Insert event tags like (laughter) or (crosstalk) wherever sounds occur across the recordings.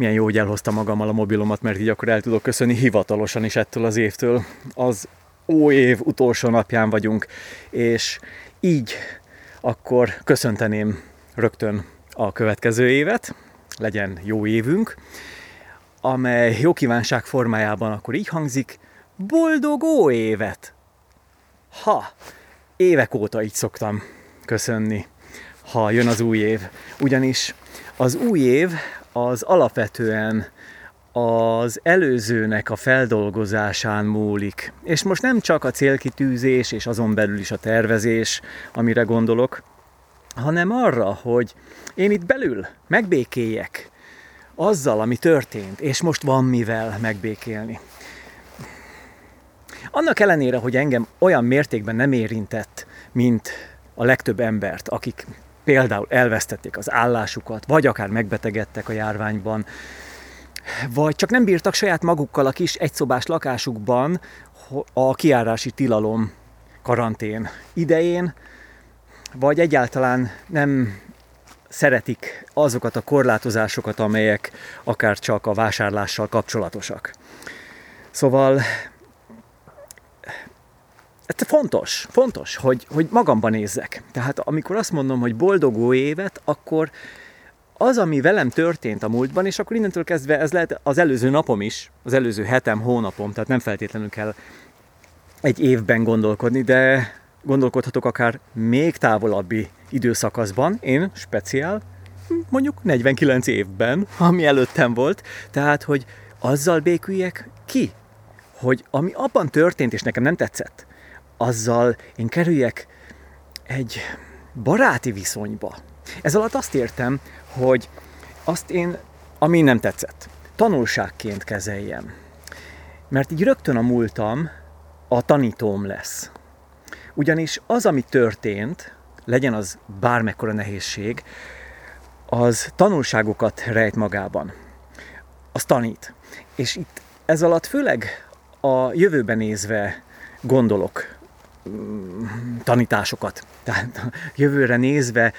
milyen jó, hogy elhoztam magammal a mobilomat, mert így akkor el tudok köszönni hivatalosan is ettől az évtől. Az ó év utolsó napján vagyunk, és így akkor köszönteném rögtön a következő évet, legyen jó évünk, amely jó kívánság formájában akkor így hangzik, boldog ó évet! Ha, évek óta így szoktam köszönni, ha jön az új év. Ugyanis az új év az alapvetően az előzőnek a feldolgozásán múlik. És most nem csak a célkitűzés és azon belül is a tervezés, amire gondolok, hanem arra, hogy én itt belül megbékéljek azzal, ami történt, és most van mivel megbékélni. Annak ellenére, hogy engem olyan mértékben nem érintett, mint a legtöbb embert, akik például elvesztették az állásukat, vagy akár megbetegedtek a járványban, vagy csak nem bírtak saját magukkal a kis egyszobás lakásukban a kiárási tilalom karantén idején, vagy egyáltalán nem szeretik azokat a korlátozásokat, amelyek akár csak a vásárlással kapcsolatosak. Szóval ez fontos, fontos, hogy, hogy magamban nézzek. Tehát amikor azt mondom, hogy boldogó évet, akkor az, ami velem történt a múltban, és akkor innentől kezdve ez lehet az előző napom is, az előző hetem, hónapom, tehát nem feltétlenül kell egy évben gondolkodni, de gondolkodhatok akár még távolabbi időszakaszban, én speciál, mondjuk 49 évben, ami előttem volt, tehát, hogy azzal béküljek ki, hogy ami abban történt, és nekem nem tetszett, azzal én kerüljek egy baráti viszonyba. Ez alatt azt értem, hogy azt én, ami nem tetszett, tanulságként kezeljem. Mert így rögtön a múltam a tanítóm lesz. Ugyanis az, ami történt, legyen az bármekkora nehézség, az tanulságokat rejt magában. Az tanít. És itt ez alatt főleg a jövőben nézve gondolok tanításokat. Tehát jövőre nézve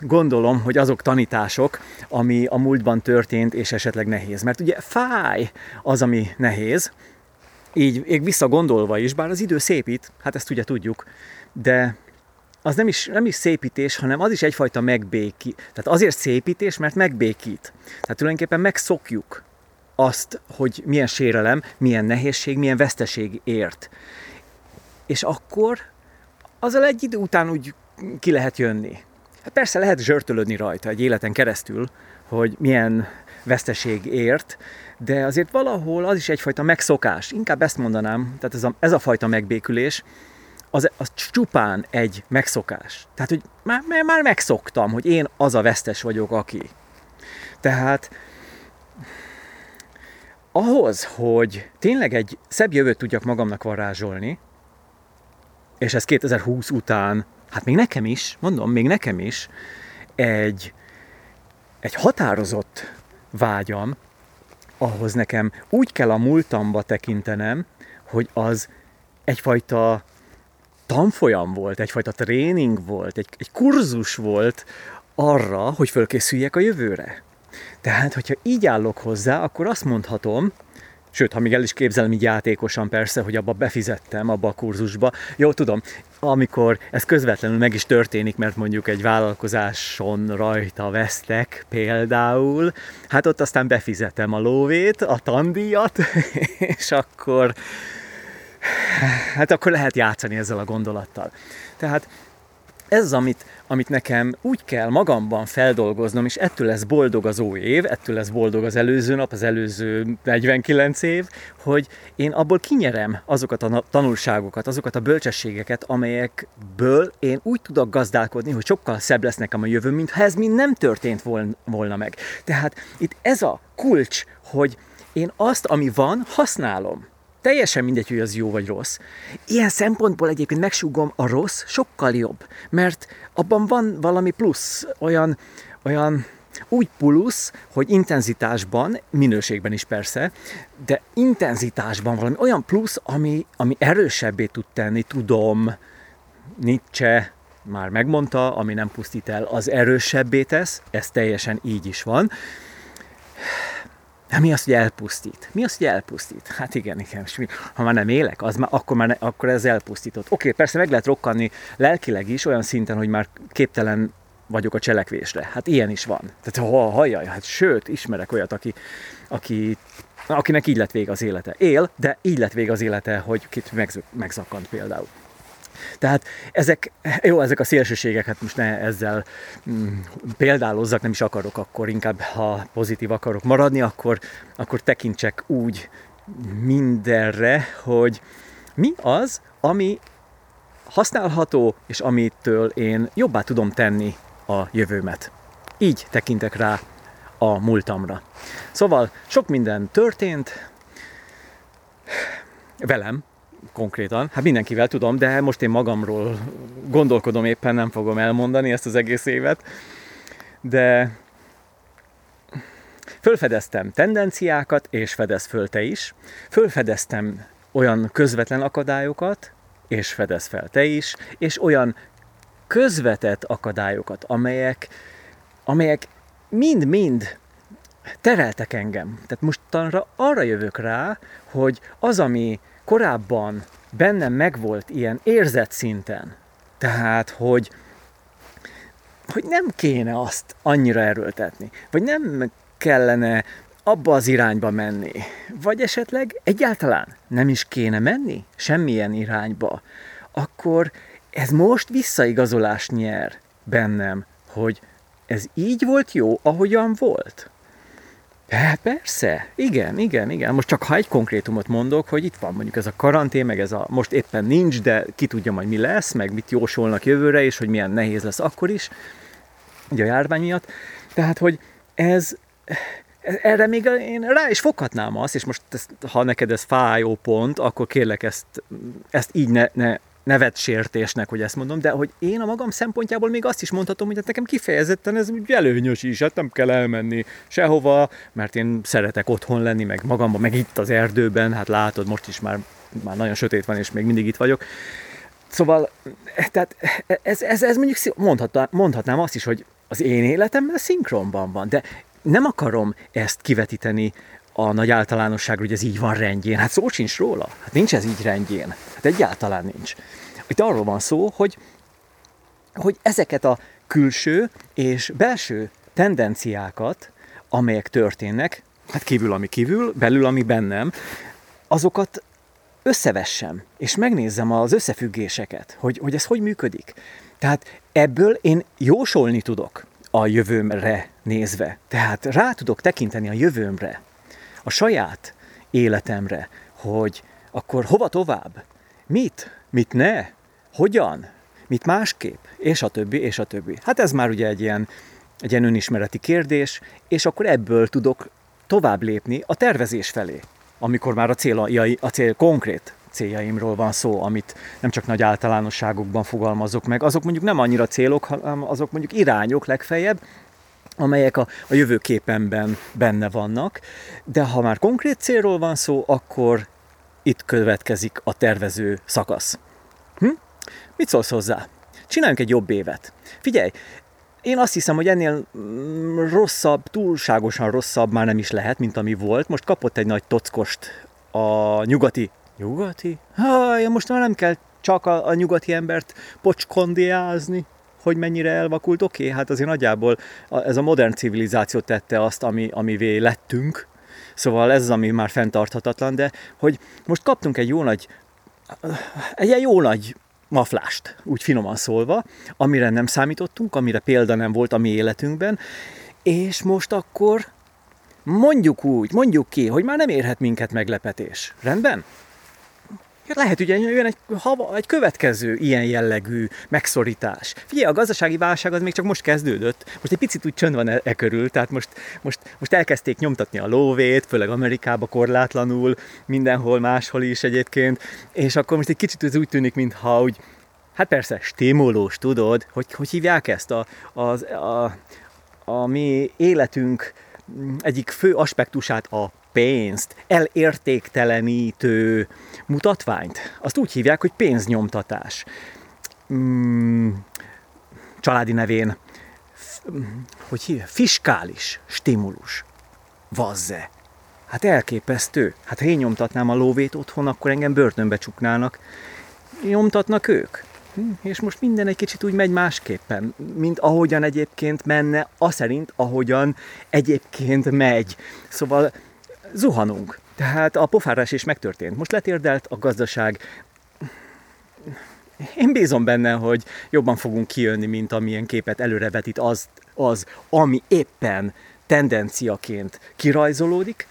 gondolom, hogy azok tanítások, ami a múltban történt, és esetleg nehéz. Mert ugye fáj az, ami nehéz, így még visszagondolva is, bár az idő szépít, hát ezt ugye tudjuk, de az nem is, nem is szépítés, hanem az is egyfajta megbékít. Tehát azért szépítés, mert megbékít. Tehát tulajdonképpen megszokjuk azt, hogy milyen sérelem, milyen nehézség, milyen veszteség ért. És akkor azzal egy idő után úgy ki lehet jönni. Hát persze lehet zsörtölödni rajta egy életen keresztül, hogy milyen veszteség ért, de azért valahol az is egyfajta megszokás. Inkább ezt mondanám, tehát ez a, ez a fajta megbékülés, az, az csupán egy megszokás. Tehát, hogy már, már megszoktam, hogy én az a vesztes vagyok, aki. Tehát ahhoz, hogy tényleg egy szebb jövőt tudjak magamnak varázsolni, és ez 2020 után, hát még nekem is, mondom, még nekem is, egy, egy határozott vágyam, ahhoz nekem úgy kell a múltamba tekintenem, hogy az egyfajta tanfolyam volt, egyfajta tréning volt, egy, egy kurzus volt arra, hogy fölkészüljek a jövőre. Tehát, hogyha így állok hozzá, akkor azt mondhatom, Sőt, ha még el is képzelem így játékosan persze, hogy abba befizettem, abba a kurzusba. Jó, tudom, amikor ez közvetlenül meg is történik, mert mondjuk egy vállalkozáson rajta vesztek például, hát ott aztán befizetem a lóvét, a tandíjat, (laughs) és akkor hát akkor lehet játszani ezzel a gondolattal. Tehát ez az, amit, amit nekem úgy kell magamban feldolgoznom, és ettől lesz boldog az új év, ettől lesz boldog az előző nap, az előző 49 év, hogy én abból kinyerem azokat a tanulságokat, azokat a bölcsességeket, amelyekből én úgy tudok gazdálkodni, hogy sokkal szebb lesz nekem a jövő, mintha ez mind nem történt volna meg. Tehát itt ez a kulcs, hogy én azt, ami van, használom teljesen mindegy, hogy az jó vagy rossz. Ilyen szempontból egyébként megsúgom, a rossz sokkal jobb, mert abban van valami plusz, olyan, olyan úgy plusz, hogy intenzitásban, minőségben is persze, de intenzitásban valami olyan plusz, ami, ami erősebbé tud tenni, tudom, Nietzsche már megmondta, ami nem pusztít el, az erősebbé tesz, ez teljesen így is van. Hát mi az, hogy elpusztít? Mi az, hogy elpusztít? Hát igen, igen. És mi, ha már nem élek, az már, akkor, már ne, akkor ez elpusztított. Oké, persze meg lehet rokkanni lelkileg is, olyan szinten, hogy már képtelen vagyok a cselekvésre. Hát ilyen is van. Tehát ha hallja, hát sőt, ismerek olyat, aki, aki akinek így lett vége az élete. Él, de így lett vége az élete, hogy kit megzakant például. Tehát ezek, jó, ezek a szélsőségek, hát most ne ezzel mm, példálozzak, nem is akarok, akkor inkább, ha pozitív akarok maradni, akkor, akkor tekintsek úgy mindenre, hogy mi az, ami használható, és amitől én jobbá tudom tenni a jövőmet. Így tekintek rá a múltamra. Szóval sok minden történt, velem, konkrétan. Hát mindenkivel tudom, de most én magamról gondolkodom éppen, nem fogom elmondani ezt az egész évet. De fölfedeztem tendenciákat, és fedez föl te is. Fölfedeztem olyan közvetlen akadályokat, és fedez fel te is, és olyan közvetett akadályokat, amelyek, amelyek mind-mind tereltek engem. Tehát mostanra arra jövök rá, hogy az, ami korábban bennem megvolt ilyen érzet szinten, tehát, hogy, hogy nem kéne azt annyira erőltetni, vagy nem kellene abba az irányba menni, vagy esetleg egyáltalán nem is kéne menni semmilyen irányba, akkor ez most visszaigazolást nyer bennem, hogy ez így volt jó, ahogyan volt. Hát persze, igen, igen, igen. Most csak ha egy konkrétumot mondok, hogy itt van mondjuk ez a karantén, meg ez a most éppen nincs, de ki tudja majd mi lesz, meg mit jósolnak jövőre, és hogy milyen nehéz lesz akkor is, ugye a járvány miatt. Tehát, hogy ez, erre még én rá is foghatnám azt, és most ezt, ha neked ez fájó pont, akkor kérlek ezt, ezt így ne, ne nevet sértésnek, hogy ezt mondom, de hogy én a magam szempontjából még azt is mondhatom, hogy hát nekem kifejezetten ez úgy előnyös is, hát nem kell elmenni sehova, mert én szeretek otthon lenni, meg magamban, meg itt az erdőben, hát látod, most is már, már nagyon sötét van, és még mindig itt vagyok. Szóval, tehát ez, ez, ez mondjuk mondhatnám, mondhatnám azt is, hogy az én életemmel szinkronban van, de nem akarom ezt kivetíteni a nagy általánosságra, hogy ez így van rendjén. Hát szó sincs róla. Hát nincs ez így rendjén. Hát egyáltalán nincs. Itt arról van szó, hogy, hogy ezeket a külső és belső tendenciákat, amelyek történnek, hát kívül, ami kívül, belül, ami bennem, azokat összevessem, és megnézzem az összefüggéseket, hogy, hogy ez hogy működik. Tehát ebből én jósolni tudok a jövőmre nézve. Tehát rá tudok tekinteni a jövőmre a saját életemre, hogy akkor hova tovább? Mit? Mit ne? Hogyan? Mit másképp? És a többi, és a többi. Hát ez már ugye egy ilyen, egy ilyen önismereti kérdés, és akkor ebből tudok tovább lépni a tervezés felé, amikor már a cél, a cél konkrét céljaimról van szó, amit nem csak nagy általánosságokban fogalmazok meg, azok mondjuk nem annyira célok, hanem azok mondjuk irányok legfeljebb, amelyek a, a jövőképemben benne vannak, de ha már konkrét célról van szó, akkor itt következik a tervező szakasz. Hm? Mit szólsz hozzá? Csináljunk egy jobb évet. Figyelj, én azt hiszem, hogy ennél mm, rosszabb, túlságosan rosszabb már nem is lehet, mint ami volt. Most kapott egy nagy tockost a nyugati... Nyugati? Ha, most már nem kell csak a, a nyugati embert pocskondiázni hogy mennyire elvakult, oké, okay, hát azért nagyjából ez a modern civilizáció tette azt, ami, amivé lettünk, szóval ez az, ami már fenntarthatatlan, de hogy most kaptunk egy jó nagy, egy ilyen jó nagy maflást, úgy finoman szólva, amire nem számítottunk, amire példa nem volt a mi életünkben, és most akkor mondjuk úgy, mondjuk ki, hogy már nem érhet minket meglepetés. Rendben? Lehet ugye jön egy, hava, egy következő ilyen jellegű megszorítás. Figyelj, a gazdasági válság az még csak most kezdődött. Most egy picit úgy csönd van e, e körül, tehát most, most, most elkezdték nyomtatni a lóvét, főleg Amerikába korlátlanul, mindenhol máshol is egyébként, és akkor most egy kicsit ez úgy tűnik, mintha úgy, hát persze, stimulós, tudod, hogy hogy hívják ezt a, az, a, a mi életünk egyik fő aspektusát a pénzt, elértéktelenítő mutatványt, azt úgy hívják, hogy pénznyomtatás. Mm, családi nevén, hogy hívják? Fiskális stimulus. Vazze. Hát elképesztő. Hát ha én nyomtatnám a lóvét otthon, akkor engem börtönbe csuknának. Nyomtatnak ők. Hm, és most minden egy kicsit úgy megy másképpen, mint ahogyan egyébként menne, az szerint, ahogyan egyébként megy. Szóval zuhanunk. Tehát a pofárás is megtörtént. Most letérdelt a gazdaság. Én bízom benne, hogy jobban fogunk kijönni, mint amilyen képet előrevetít az, az ami éppen tendenciaként kirajzolódik.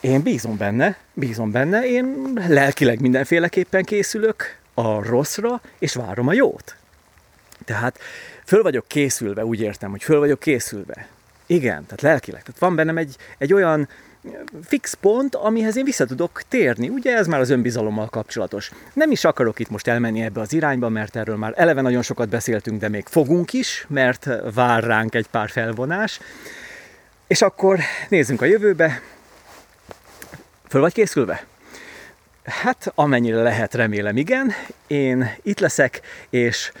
Én bízom benne, bízom benne, én lelkileg mindenféleképpen készülök a rosszra, és várom a jót. Tehát föl vagyok készülve, úgy értem, hogy föl vagyok készülve. Igen, tehát lelkileg. Tehát van bennem egy, egy olyan fix pont, amihez én vissza tudok térni. Ugye ez már az önbizalommal kapcsolatos. Nem is akarok itt most elmenni ebbe az irányba, mert erről már eleve nagyon sokat beszéltünk, de még fogunk is, mert vár ránk egy pár felvonás. És akkor nézzünk a jövőbe. Föl vagy készülve? Hát amennyire lehet, remélem igen. Én itt leszek, és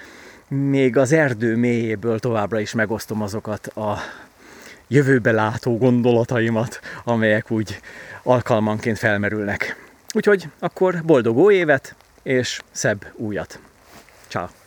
még az erdő mélyéből továbbra is megosztom azokat a jövőbe látó gondolataimat, amelyek úgy alkalmanként felmerülnek. Úgyhogy akkor boldog új évet, és szebb újat. Ciao.